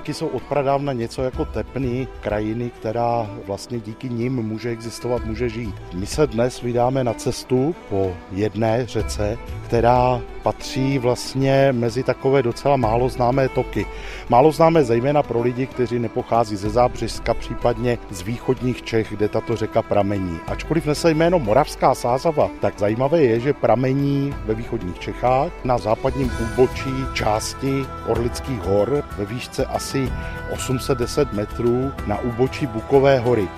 Řeky jsou odpradávna něco jako tepný krajiny, která vlastně díky nim může existovat, může žít. My se dnes vydáme na cestu po jedné řece, která patří vlastně mezi takové docela málo známé toky. Málo známé zejména pro lidi, kteří nepochází ze Zábřežska, případně z východních Čech, kde tato řeka pramení. Ačkoliv nese jméno Moravská Sázava, tak zajímavé je, že pramení ve východních Čechách na západním úbočí části Orlických hor ve výšce asi 810 metrů na úbočí Bukové hory.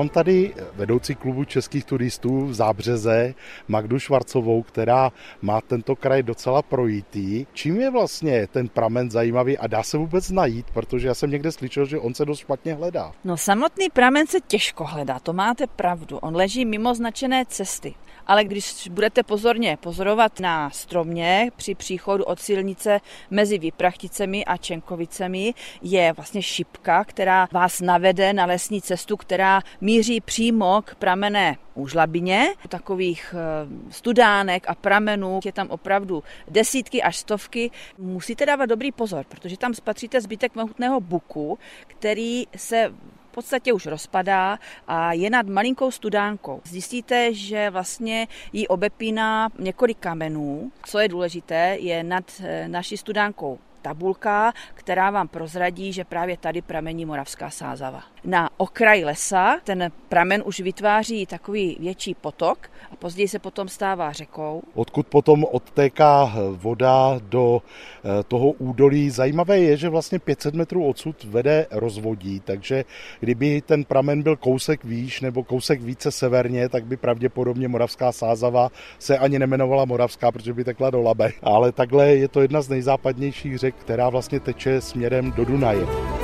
Mám tady vedoucí klubu českých turistů v Zábřeze, Magdu Švarcovou, která má tento kraj docela projítý. Čím je vlastně ten pramen zajímavý a dá se vůbec najít, protože já jsem někde slyšel, že on se dost špatně hledá. No samotný pramen se těžko hledá, to máte pravdu. On leží mimo značené cesty ale když budete pozorně pozorovat na stromě při příchodu od silnice mezi Vyprachticemi a Čenkovicemi, je vlastně šipka, která vás navede na lesní cestu, která míří přímo k pramené úžlabině. Takových eh, studánek a pramenů je tam opravdu desítky až stovky. Musíte dávat dobrý pozor, protože tam spatříte zbytek mohutného buku, který se v podstatě už rozpadá a je nad malinkou studánkou. Zjistíte, že vlastně ji obepíná několik kamenů. Co je důležité, je nad eh, naší studánkou tabulka, která vám prozradí, že právě tady pramení Moravská sázava. Na okraj lesa ten pramen už vytváří takový větší potok a později se potom stává řekou. Odkud potom odtéká voda do eh, toho údolí. Zajímavé je, že vlastně 500 metrů odsud vede rozvodí, takže kdyby ten pramen byl kousek výš nebo kousek více severně, tak by pravděpodobně Moravská sázava se ani nemenovala Moravská, protože by tekla do Labe. Ale takhle je to jedna z nejzápadnějších řek, která vlastně teče směrem do Dunaje.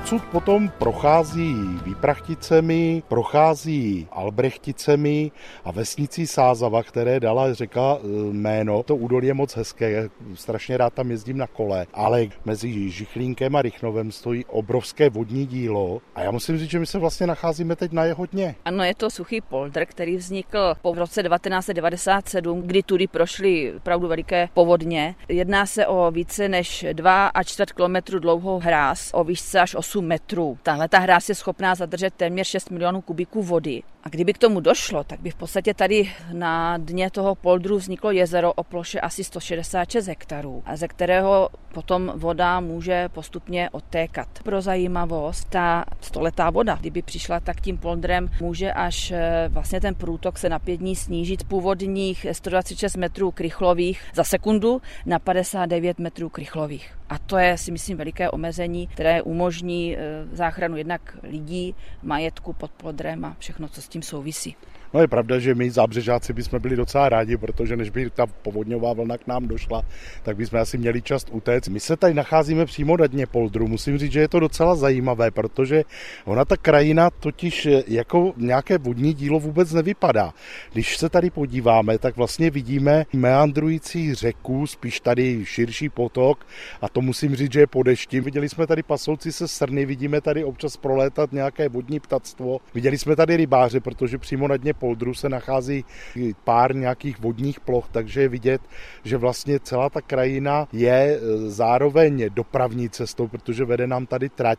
Odsud potom prochází Výprachticemi, prochází Albrechticemi a vesnicí Sázava, které dala řeka e, jméno. To údolí je moc hezké, strašně rád tam jezdím na kole, ale mezi Žichlínkem a Rychnovem stojí obrovské vodní dílo a já musím říct, že my se vlastně nacházíme teď na jeho dně. Ano, je to suchý poldr, který vznikl po roce 1997, kdy tudy prošly opravdu veliké povodně. Jedná se o více než 2 a čtvrt kilometru dlouhou hráz o výšce až 8 metrů. Tahle ta hráz je schopná zadržet téměř 6 milionů kubíků vody. A kdyby k tomu došlo, tak by v podstatě tady na dně toho poldru vzniklo jezero o ploše asi 166 hektarů, a ze kterého potom voda může postupně odtékat. Pro zajímavost, ta stoletá voda, kdyby přišla, tak tím poldrem může až eh, vlastně ten průtok se na pět dní snížit původních 126 metrů krychlových za sekundu na 59 metrů krychlových. A to je si myslím veliké omezení, které umožní eh, záchranu jednak lidí, majetku pod poldrem a všechno, co s tím souvisí. No je pravda, že my zábřežáci bychom byli docela rádi, protože než by ta povodňová vlna k nám došla, tak bychom asi měli čas utéct. My se tady nacházíme přímo na dně poldru. Musím říct, že je to docela zajímavé, protože ona ta krajina totiž jako nějaké vodní dílo vůbec nevypadá. Když se tady podíváme, tak vlastně vidíme meandrující řeku, spíš tady širší potok a to musím říct, že je po dešti. Viděli jsme tady pasouci se srny, vidíme tady občas prolétat nějaké vodní ptactvo. Viděli jsme tady rybáře, protože přímo na dně poldru se nachází pár nějakých vodních ploch, takže je vidět, že vlastně celá ta krajina je e, zároveň dopravní cestou, protože vede nám tady trať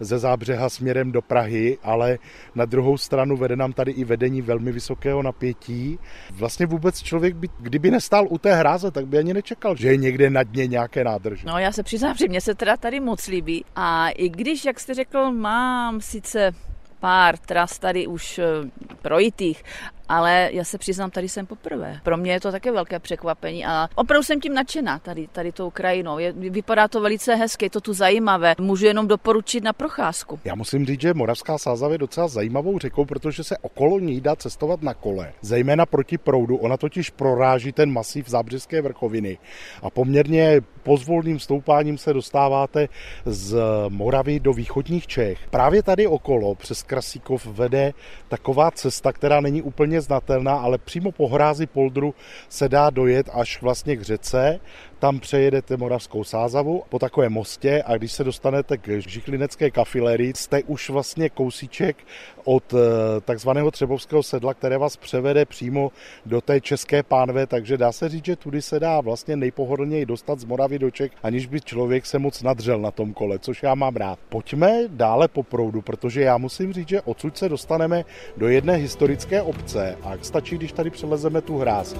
ze zábřeha směrem do Prahy, ale na druhou stranu vede nám tady i vedení velmi vysokého napětí. Vlastně vůbec člověk, by, kdyby nestál u té hráze, tak by ani nečekal, že je někde na dně nějaké nádrže. No já přiznám, že mě se teda tady moc líbí. A i když, jak jste řekl, mám sice pár tras tady už eh, projitých, ale já se přiznám, tady jsem poprvé. Pro mě je to také velké překvapení a opravdu jsem tím nadšená tady, tady tou krajinou. Je, vypadá to velice hezky, je to tu zajímavé. Můžu jenom doporučit na procházku. Já musím říct, že Moravská Sázava je docela zajímavou řekou, protože se okolo ní dá cestovat na kole, zejména proti proudu. Ona totiž proráží ten masiv zábřeské vrchoviny a poměrně pozvolným stoupáním se dostáváte z Moravy do východních Čech. Právě tady okolo přes Krasíkov vede taková cesta, která není úplně znatelná, ale přímo po hrázi Poldru se dá dojet až vlastně k řece tam přejedete Moravskou sázavu po takovém mostě a když se dostanete k Žichlinecké kafilérii, jste už vlastně kousíček od eh, takzvaného Třebovského sedla, které vás převede přímo do té české pánve, takže dá se říct, že tudy se dá vlastně nejpohodlněji dostat z Moravy do Čech, aniž by člověk se moc nadřel na tom kole, což já mám rád. Pojďme dále po proudu, protože já musím říct, že odsud se dostaneme do jedné historické obce a stačí, když tady přelezeme tu hráz.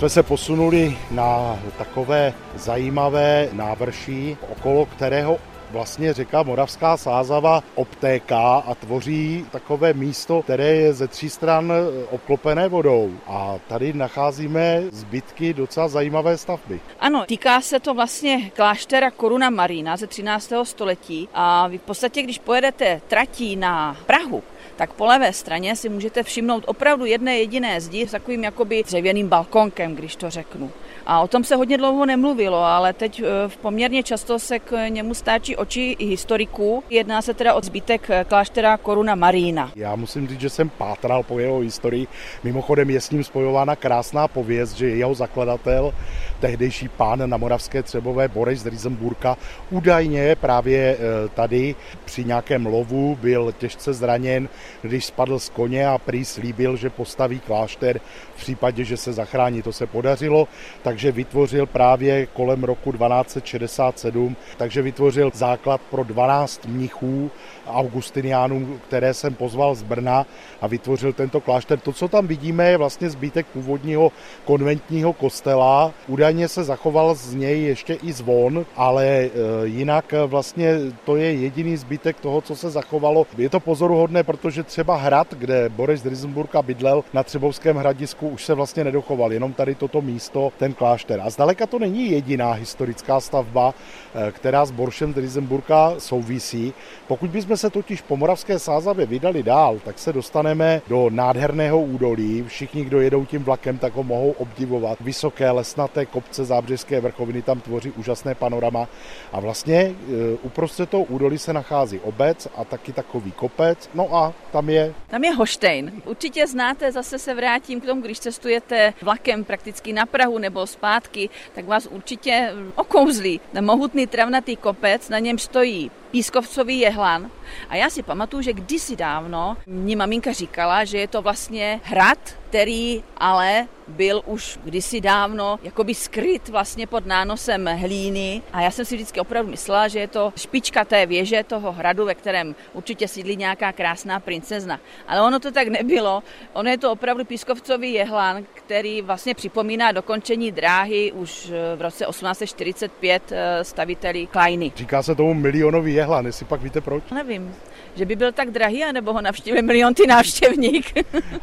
Jsme se posunuli na takové zajímavé návrší, okolo kterého vlastně řeka Moravská Sázava obtéká a tvoří takové místo, které je ze tří stran obklopené vodou. A tady nacházíme zbytky docela zajímavé stavby. Ano, týká se to vlastně kláštera Koruna Marina ze 13. století a vy v podstatě, když pojedete tratí na Prahu, tak po levé straně si můžete všimnout opravdu jedné jediné zdi s takovým jakoby dřevěným balkonkem, když to řeknu. A o tom se hodně dlouho nemluvilo, ale teď eh, poměrně často se k němu stáčí oči i historiků. Jedná se teda o zbytek eh, kláštera Koruna Marína. Já musím říct, že jsem pátral po jeho historii. Mimochodem je s ním spojována krásná pověst, že jeho zakladatel, tehdejší pán na Moravské Třebové Boris z Riesenburka, údajně právě eh, tady při nějakém lovu byl těžce zraněn, když spadl z koně a prý slíbil, že postaví klášter v případě, že se zachrání. To se podařilo, takže vytvořil právě kolem roku 1267, takže vytvořil základ pro 12 mnichů augustiniánů, které jsem pozval z Brna a vytvořil tento klášter. To, co tam vidíme, je vlastně zbytek původního konventního kostela. Údajně se zachoval z něj ještě i zvon, ale e, jinak vlastně to je jediný zbytek toho, co se zachovalo. Je to pozoruhodné, protože třeba hrad, kde Boris Drisenburka bydlel na Třebovském hradisku, už se vlastně nedochoval, jenom tady toto místo, ten klášter. A zdaleka to není jediná historická stavba, e, která s Boršem Drisenburka souvisí. Pokud bychom se totiž po Moravské sázavě vydali dál, tak se dostaneme do nádherného údolí. Všichni, kdo jedou tím vlakem, tak ho mohou obdivovat. Vysoké lesnaté kopce zábřežské vrchoviny tam tvoří úžasné panorama. A vlastně e, uprostřed toho údolí se nachází obec a taky takový kopec. No a tam je... Tam je Hoštejn. Určitě znáte, zase se vrátím k tomu, když cestujete vlakem prakticky na Prahu nebo zpátky, tak vás určitě okouzlí. Mohutný travnatý kopec, na něm stojí pískovcový jehlan. A já si pamatuju, že kdysi dávno mě maminka říkala, že je to vlastně hrad, který ale byl už kdysi dávno jakoby skryt vlastně pod nánosem hlíny a já jsem si vždycky opravdu myslela, že je to špička té věže toho hradu, ve kterém určitě sídlí nějaká krásná princezna. Ale ono to tak nebylo. Ono je to opravdu pískovcový jehlan, který vlastně připomíná dokončení dráhy už v roce 1845 eh, staviteli Kleiny. Říká se tomu milionový jehlan, jestli pak víte proč? Nevím že by byl tak drahý, anebo ho navštívil milion ty návštěvník.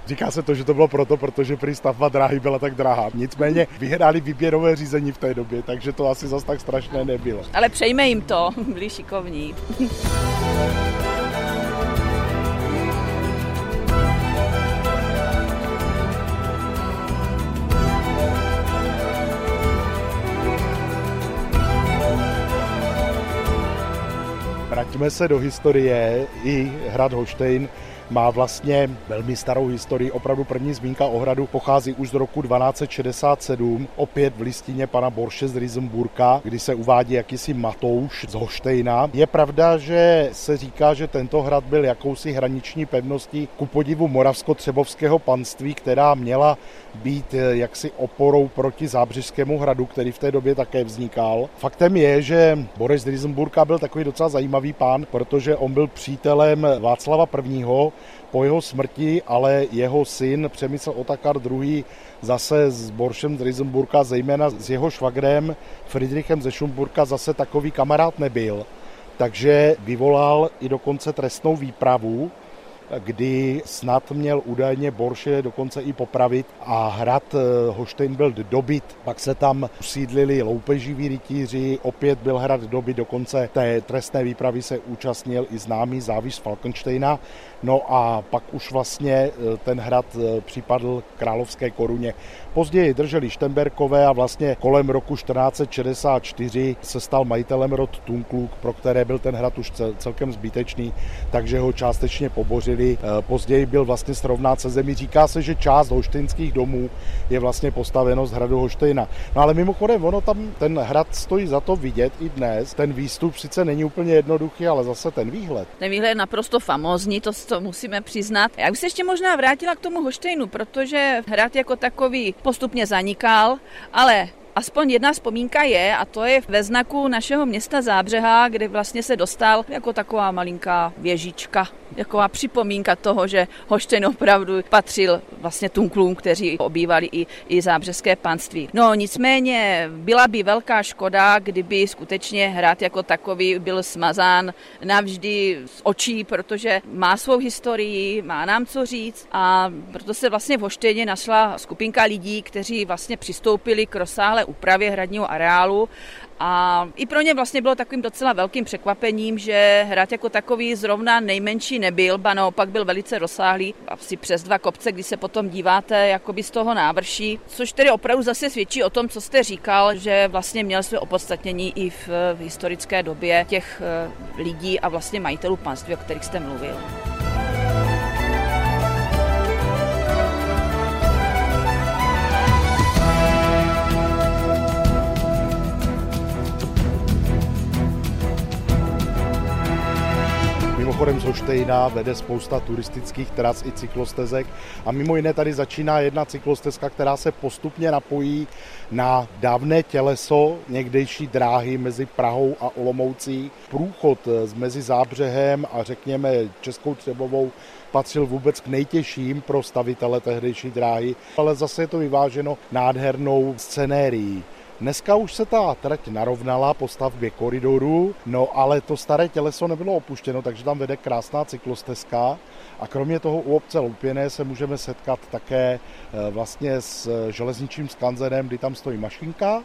Říká se to, že to bylo proto, protože prý stavba dráhy byla tak drahá. Nicméně vyhráli výběrové řízení v té době, takže to asi zas tak strašné nebylo. Ale přejme jim to, byli šikovní. Vraťme se do historie. I hrad Holštejn má vlastně velmi starou historii. Opravdu první zmínka o hradu pochází už z roku 1267, opět v listině pana Borše z Riesenburka, kdy se uvádí jakýsi Matouš z Hoštejna. Je pravda, že se říká, že tento hrad byl jakousi hraniční pevností ku podivu moravsko-třebovského panství, která měla být eh, jaksi oporou proti Zábřežskému hradu, který v té době také vznikal. Faktem je, že Boris z Riesenburka byl takový docela zajímavý pán, protože on byl přítelem Václava I., Po jeho smrti ale jeho syn Přemysl Otakar II. zase s Boršem z Risenburka, zejména s jeho švagrem Friedrichem ze Schumburka zase takový kamarád nebyl. Takže vyvolal i dokonce trestnou výpravu, kdy snad měl údajně Borše dokonce i popravit a hrad eh, Hoštejn byl dobyt. Pak se tam usídlili loupeživí rytíři, opět byl hrad dobyt, dokonce té trestné výpravy se účastnil i známý závis Falkensteina. No a pak už vlastně eh, ten hrad eh, připadl královské koruně. Později drželi Štemberkové a vlastně kolem roku 1464 se stal majitelem rod Tunkluk, pro které byl ten hrad už celkem zbytečný, takže ho částečně pobořili. Eh, později byl vlastně srovnán se zemí. Říká se, že část hoštinských domů je vlastně postaveno z hradu Hoštejna. No ale mimochodem, ono tam ten hrad stojí za to vidět i dnes. Ten výstup sice není úplně jednoduchý, ale zase ten výhled. Ten výhled je naprosto famózní, to, to musíme přiznat. Já bych se ještě možná vrátila k tomu Hoštejnu, protože hrad jako takový postupně zanikal, ale Aspoň jedna vzpomínka je, a to je ve znaku našeho města Zábřeha, kde vlastně se dostal jako taková malinká věžička taková připomínka toho, že Hoštěn opravdu patřil vlastně Tunklům, kteří obývali i, i zábřeské panství. No nicméně byla by velká škoda, kdyby skutečně hrad jako takový byl smazán navždy z očí, protože má svou historii, má nám co říct a proto se vlastně v Hoštěně našla skupinka lidí, kteří vlastně přistoupili k rozsáhlé úpravě hradního areálu a i pro ně vlastně bylo takovým docela velkým překvapením, že hrad jako takový zrovna nejmenší nebyl, ba naopak byl velice rozsáhlý, asi přes dva kopce, když se potom díváte jakoby z toho návrší, což tedy opravdu zase svědčí o tom, co jste říkal, že vlastně měl své opodstatnění i v, v historické době těch eh, lidí a vlastně majitelů panství, o kterých jste mluvil. Mimochodem z Hoštejna vede spousta turistických tras i cyklostezek a mimo jiné tady začíná jedna cyklostezka, která se postupně napojí na dávné těleso někdejší dráhy mezi Prahou a Olomoucí. Průchod mezi Zábřehem a řekněme Českou Třebovou patřil vůbec k nejtěžším pro stavitele tehdejší dráhy, ale zase je to vyváženo nádhernou scenérií. Dneska už se ta trať narovnala po stavbě koridoru, no ale to staré těleso nebylo opuštěno, takže tam vede krásná cyklostezka. A kromě toho u obce Loupěné se můžeme setkat také eh, vlastně s železničním skanzenem, kdy tam stojí mašinka,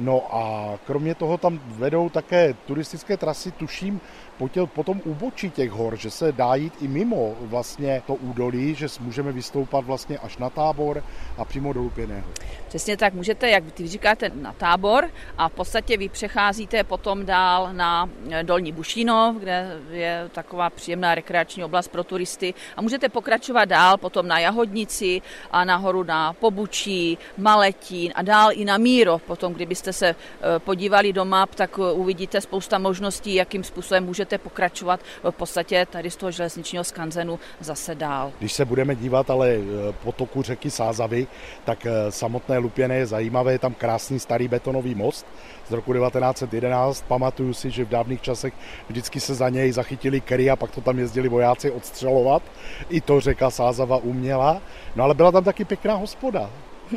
No a kromě toho tam vedou také turistické trasy, tuším, po, tě, po tom úbočí těch hor, že se dá jít i mimo vlastně to údolí, že můžeme vystoupat vlastně až na tábor a přímo do Lupěného. Přesně tak, můžete, jak ty říkáte, na tábor a v podstatě vy přecházíte potom dál na Dolní Bušínov, kde je taková příjemná rekreační oblast pro turisty a můžete pokračovat dál potom na Jahodnici a nahoru na Pobučí, Maletín a dál i na Míro. Potom, kdybyste se eh, podívali do map, tak eh, uvidíte spousta možností, jakým způsobem můžete můžete pokračovat v podstatě tady z toho železničního skanzenu zase dál. Když se budeme dívat ale e, po toku řeky Sázavy, tak e, samotné Lupěné je zajímavé, je tam krásný starý betonový most z roku 1911. Pamatuju si, že v dávných časech vždycky se za něj zachytili kery a pak to tam jezdili vojáci odstřelovat. I to řeka Sázava uměla. No ale byla tam taky pěkná hospoda.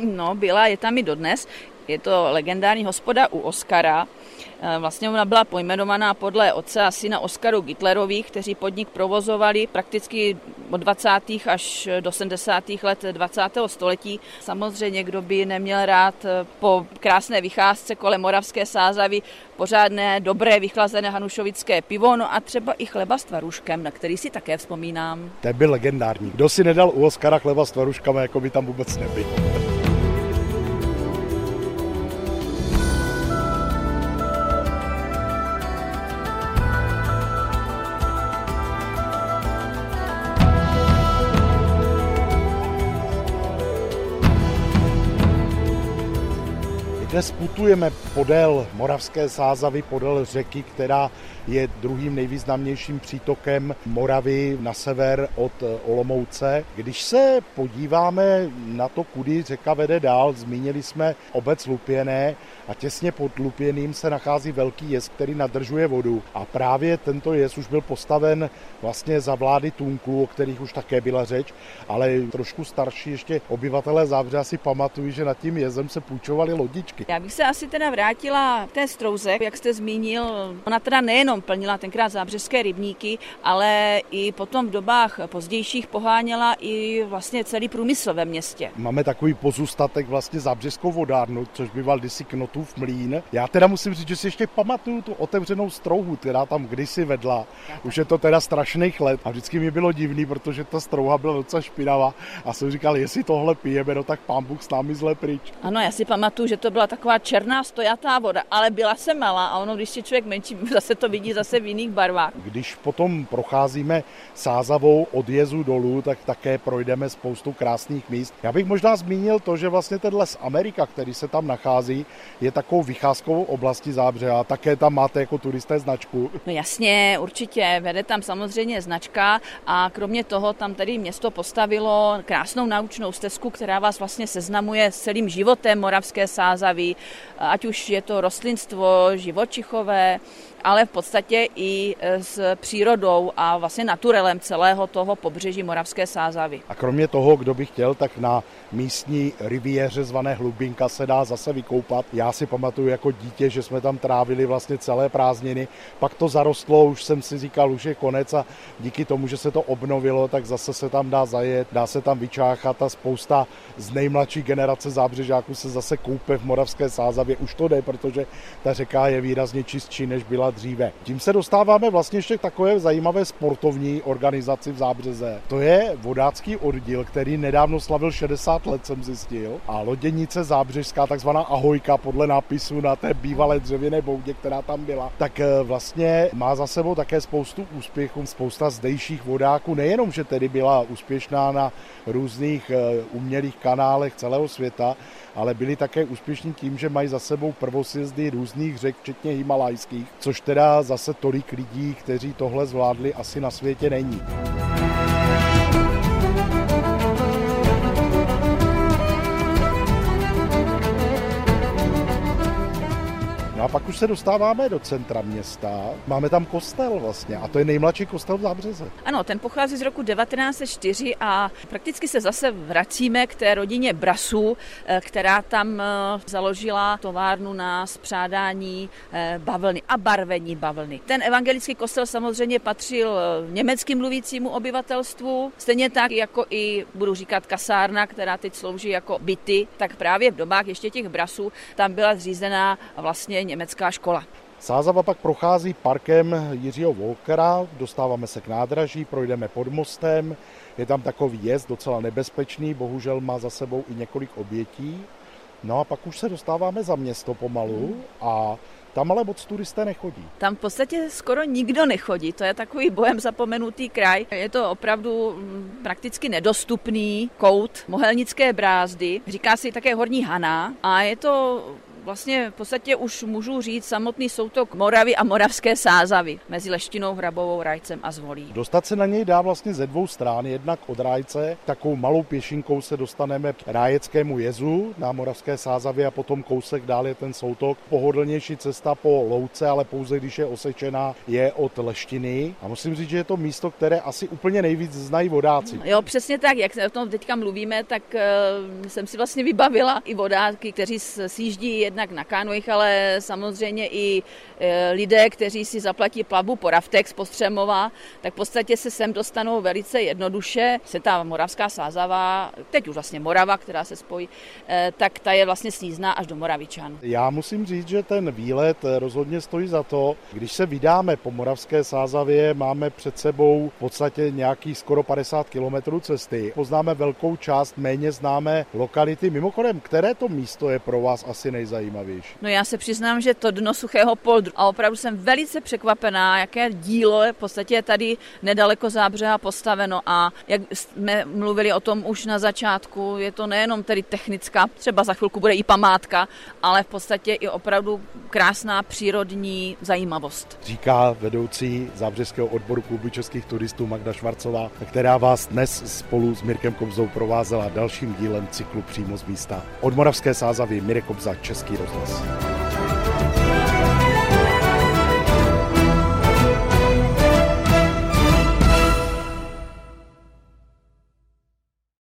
No, byla, je tam i dodnes. Je to legendární hospoda u Oskara. E, vlastně ona byla pojmenovaná podle otce a syna Oskaru Gitlerových, kteří podnik provozovali prakticky od 20. až do 70. let 20. století. Samozřejmě, kdo by neměl rád e, po krásné vycházce kolem Moravské sázavy pořádné, dobré, vychlazené hanušovické pivo, no a třeba i chleba s tvaruškem, na který si také vzpomínám. To byl legendární. Kdo si nedal u Oskara chleba s tvaruškami, jako by tam vůbec nebyl. Dnes putujeme podél Moravské sázavy, podél řeky, která je druhým nejvýznamnějším přítokem Moravy na sever od Olomouce. Když se podíváme na to, kudy řeka vede dál, zmínili jsme obec Lupěné, a těsně pod Lupěným se nachází velký jez, který nadržuje vodu a právě tento jez už byl postaven vlastně za vlády Tunklů, o kterých už také byla řeč, ale trošku starší ještě obyvatelé Zábře si pamatují, že nad tím jezem se půjčovaly lodičky. Já bych se asi teda vrátila k té strouze, jak jste zmínil. Ona teda nejenom plnila tenkrát zábřežské rybníky, ale i potom v dobách pozdějších poháněla i vlastně celý průmysl ve městě. Máme takový pozůstatek vlastně zábřeskou vodárnu, což býval kdysi Knotův mlín. Já teda musím říct, že si ještě pamatuju tu otevřenou strouhu, která tam kdysi vedla. Už je to teda strašných let a vždycky mi bylo divný, protože ta strouha byla docela špinavá a jsem říkal, jestli tohle pijeme, no tak pán Bůh s námi zle pryč. Ano, já si pamatuju, že to byla taková černá stojatá voda, ale byla se malá a ono, když si člověk menší, zase to vidí zase v jiných barvách. Když potom procházíme Sázavou od jezu dolů, tak také projdeme spoustu krásných míst. Já bych možná zmínil to, že vlastně ten les Amerika, který se tam nachází, je takovou vycházkovou oblastí Zábře a také tam máte jako turisté značku. No jasně, určitě, vede tam samozřejmě značka a kromě toho tam tedy město postavilo krásnou naučnou stezku, která vás vlastně seznamuje s celým životem Moravské sázaví, ať už je to rostlinstvo, živočichové, ale v podstatě i e, s přírodou a vlastně naturelem celého toho pobřeží Moravské Sázavy. A kromě toho, kdo by chtěl, tak na místní riviéře zvané Hlubinka se dá zase vykoupat. Já si pamatuju jako dítě, že jsme tam trávili vlastně celé prázdniny, pak to zarostlo, už jsem si říkal, už je konec a díky tomu, že se to obnovilo, tak zase se tam dá zajet, dá se tam vyčáchat a spousta z nejmladší generace zábřežáků se zase koupe v Moravské Sázavě. Už to jde, protože ta řeka je výrazně čistší, než byla dříve. Tím se dostáváme vlastně ještě k takové zajímavé sportovní organizaci v Zábřeze. To je vodácký oddíl, který nedávno slavil 60 let, jsem zjistil. A loděnice zábřežská, takzvaná ahojka podle nápisu na té bývalé dřevěné boudě, která tam byla, tak eh, vlastně má za sebou také spoustu úspěchů, spousta zdejších vodáků, nejenom, že tedy byla úspěšná na různých eh, umělých kanálech celého světa, ale byli také úspěšní tím, že mají za sebou prvosjezdy různých řek, včetně himalajských, což teda zase tolik lidí, kteří tohle zvládli, asi na světě není. No a pak už se dostáváme do centra města. Máme tam kostel vlastně a to je nejmladší kostel v Zábřeze. Ano, ten pochází z roku 1904 a prakticky se zase vracíme k té rodině Brasů, eh, která tam eh, založila továrnu na spřádání eh, bavlny a barvení bavlny. Ten evangelický kostel samozřejmě patřil německým mluvícímu obyvatelstvu, stejně tak jako i, budu říkat, kasárna, která teď slouží jako byty, tak právě v dobách ještě těch Brasů tam byla zřízená vlastně německá škola. Sázava pak prochází parkem Jiřího Volkera, dostáváme se k nádraží, projdeme pod mostem, je tam takový jezd docela nebezpečný, bohužel má za sebou i několik obětí. No a pak už se dostáváme za město pomalu a tam ale moc turisté nechodí. Tam v podstatě skoro nikdo nechodí, to je takový bojem zapomenutý kraj. Je to opravdu mm, prakticky nedostupný kout Mohelnické brázdy, říká si také Horní Hana a je to vlastně v podstatě už můžu říct samotný soutok Moravy a Moravské sázavy mezi Leštinou, Hrabovou, Rajcem a Zvolí. Dostat se na něj dá vlastně ze dvou stran, jednak od Rajce, takovou malou pěšinkou se dostaneme k Rájeckému jezu na Moravské sázavě a potom kousek dál je ten soutok. Pohodlnější cesta po Louce, ale pouze když je osečená, je od Leštiny. A musím říct, že je to místo, které asi úplně nejvíc znají vodáci. Jo, přesně tak, jak o tom teďka mluvíme, tak uh, jsem si vlastně vybavila i vodáky, kteří sjíždí jednak na kánoích, ale samozřejmě i e, lidé, kteří si zaplatí plavbu po raftech z Postřemova, tak v podstatě se sem dostanou velice jednoduše. Se ta moravská sázava, teď už vlastně Morava, která se spojí, e, tak ta je vlastně snízná až do Moravičan. Já musím říct, že ten výlet rozhodně stojí za to. Když se vydáme po Moravské sázavě, máme před sebou v podstatě nějakých skoro 50 kilometrů cesty. Poznáme velkou část méně známé lokality. Mimochodem, které to místo je pro vás asi nejzajímavější? Nejzajímavější? No já se přiznám, že to dno suchého poldru. A opravdu jsem velice překvapená, jaké dílo je v podstatě tady nedaleko zábřeha postaveno a jak jsme mluvili o tom už na začátku, je to nejenom tedy technická, třeba za chvilku bude i památka, ale v podstatě i opravdu krásná přírodní zajímavost. Říká vedoucí zábřeského odboru klubu českých turistů Magda Švarcová, která vás dnes spolu s Mirkem Kobzou provázela dalším dílem cyklu přímo z místa. Od Moravské sázavy Mirek Kobza, Český Petersens.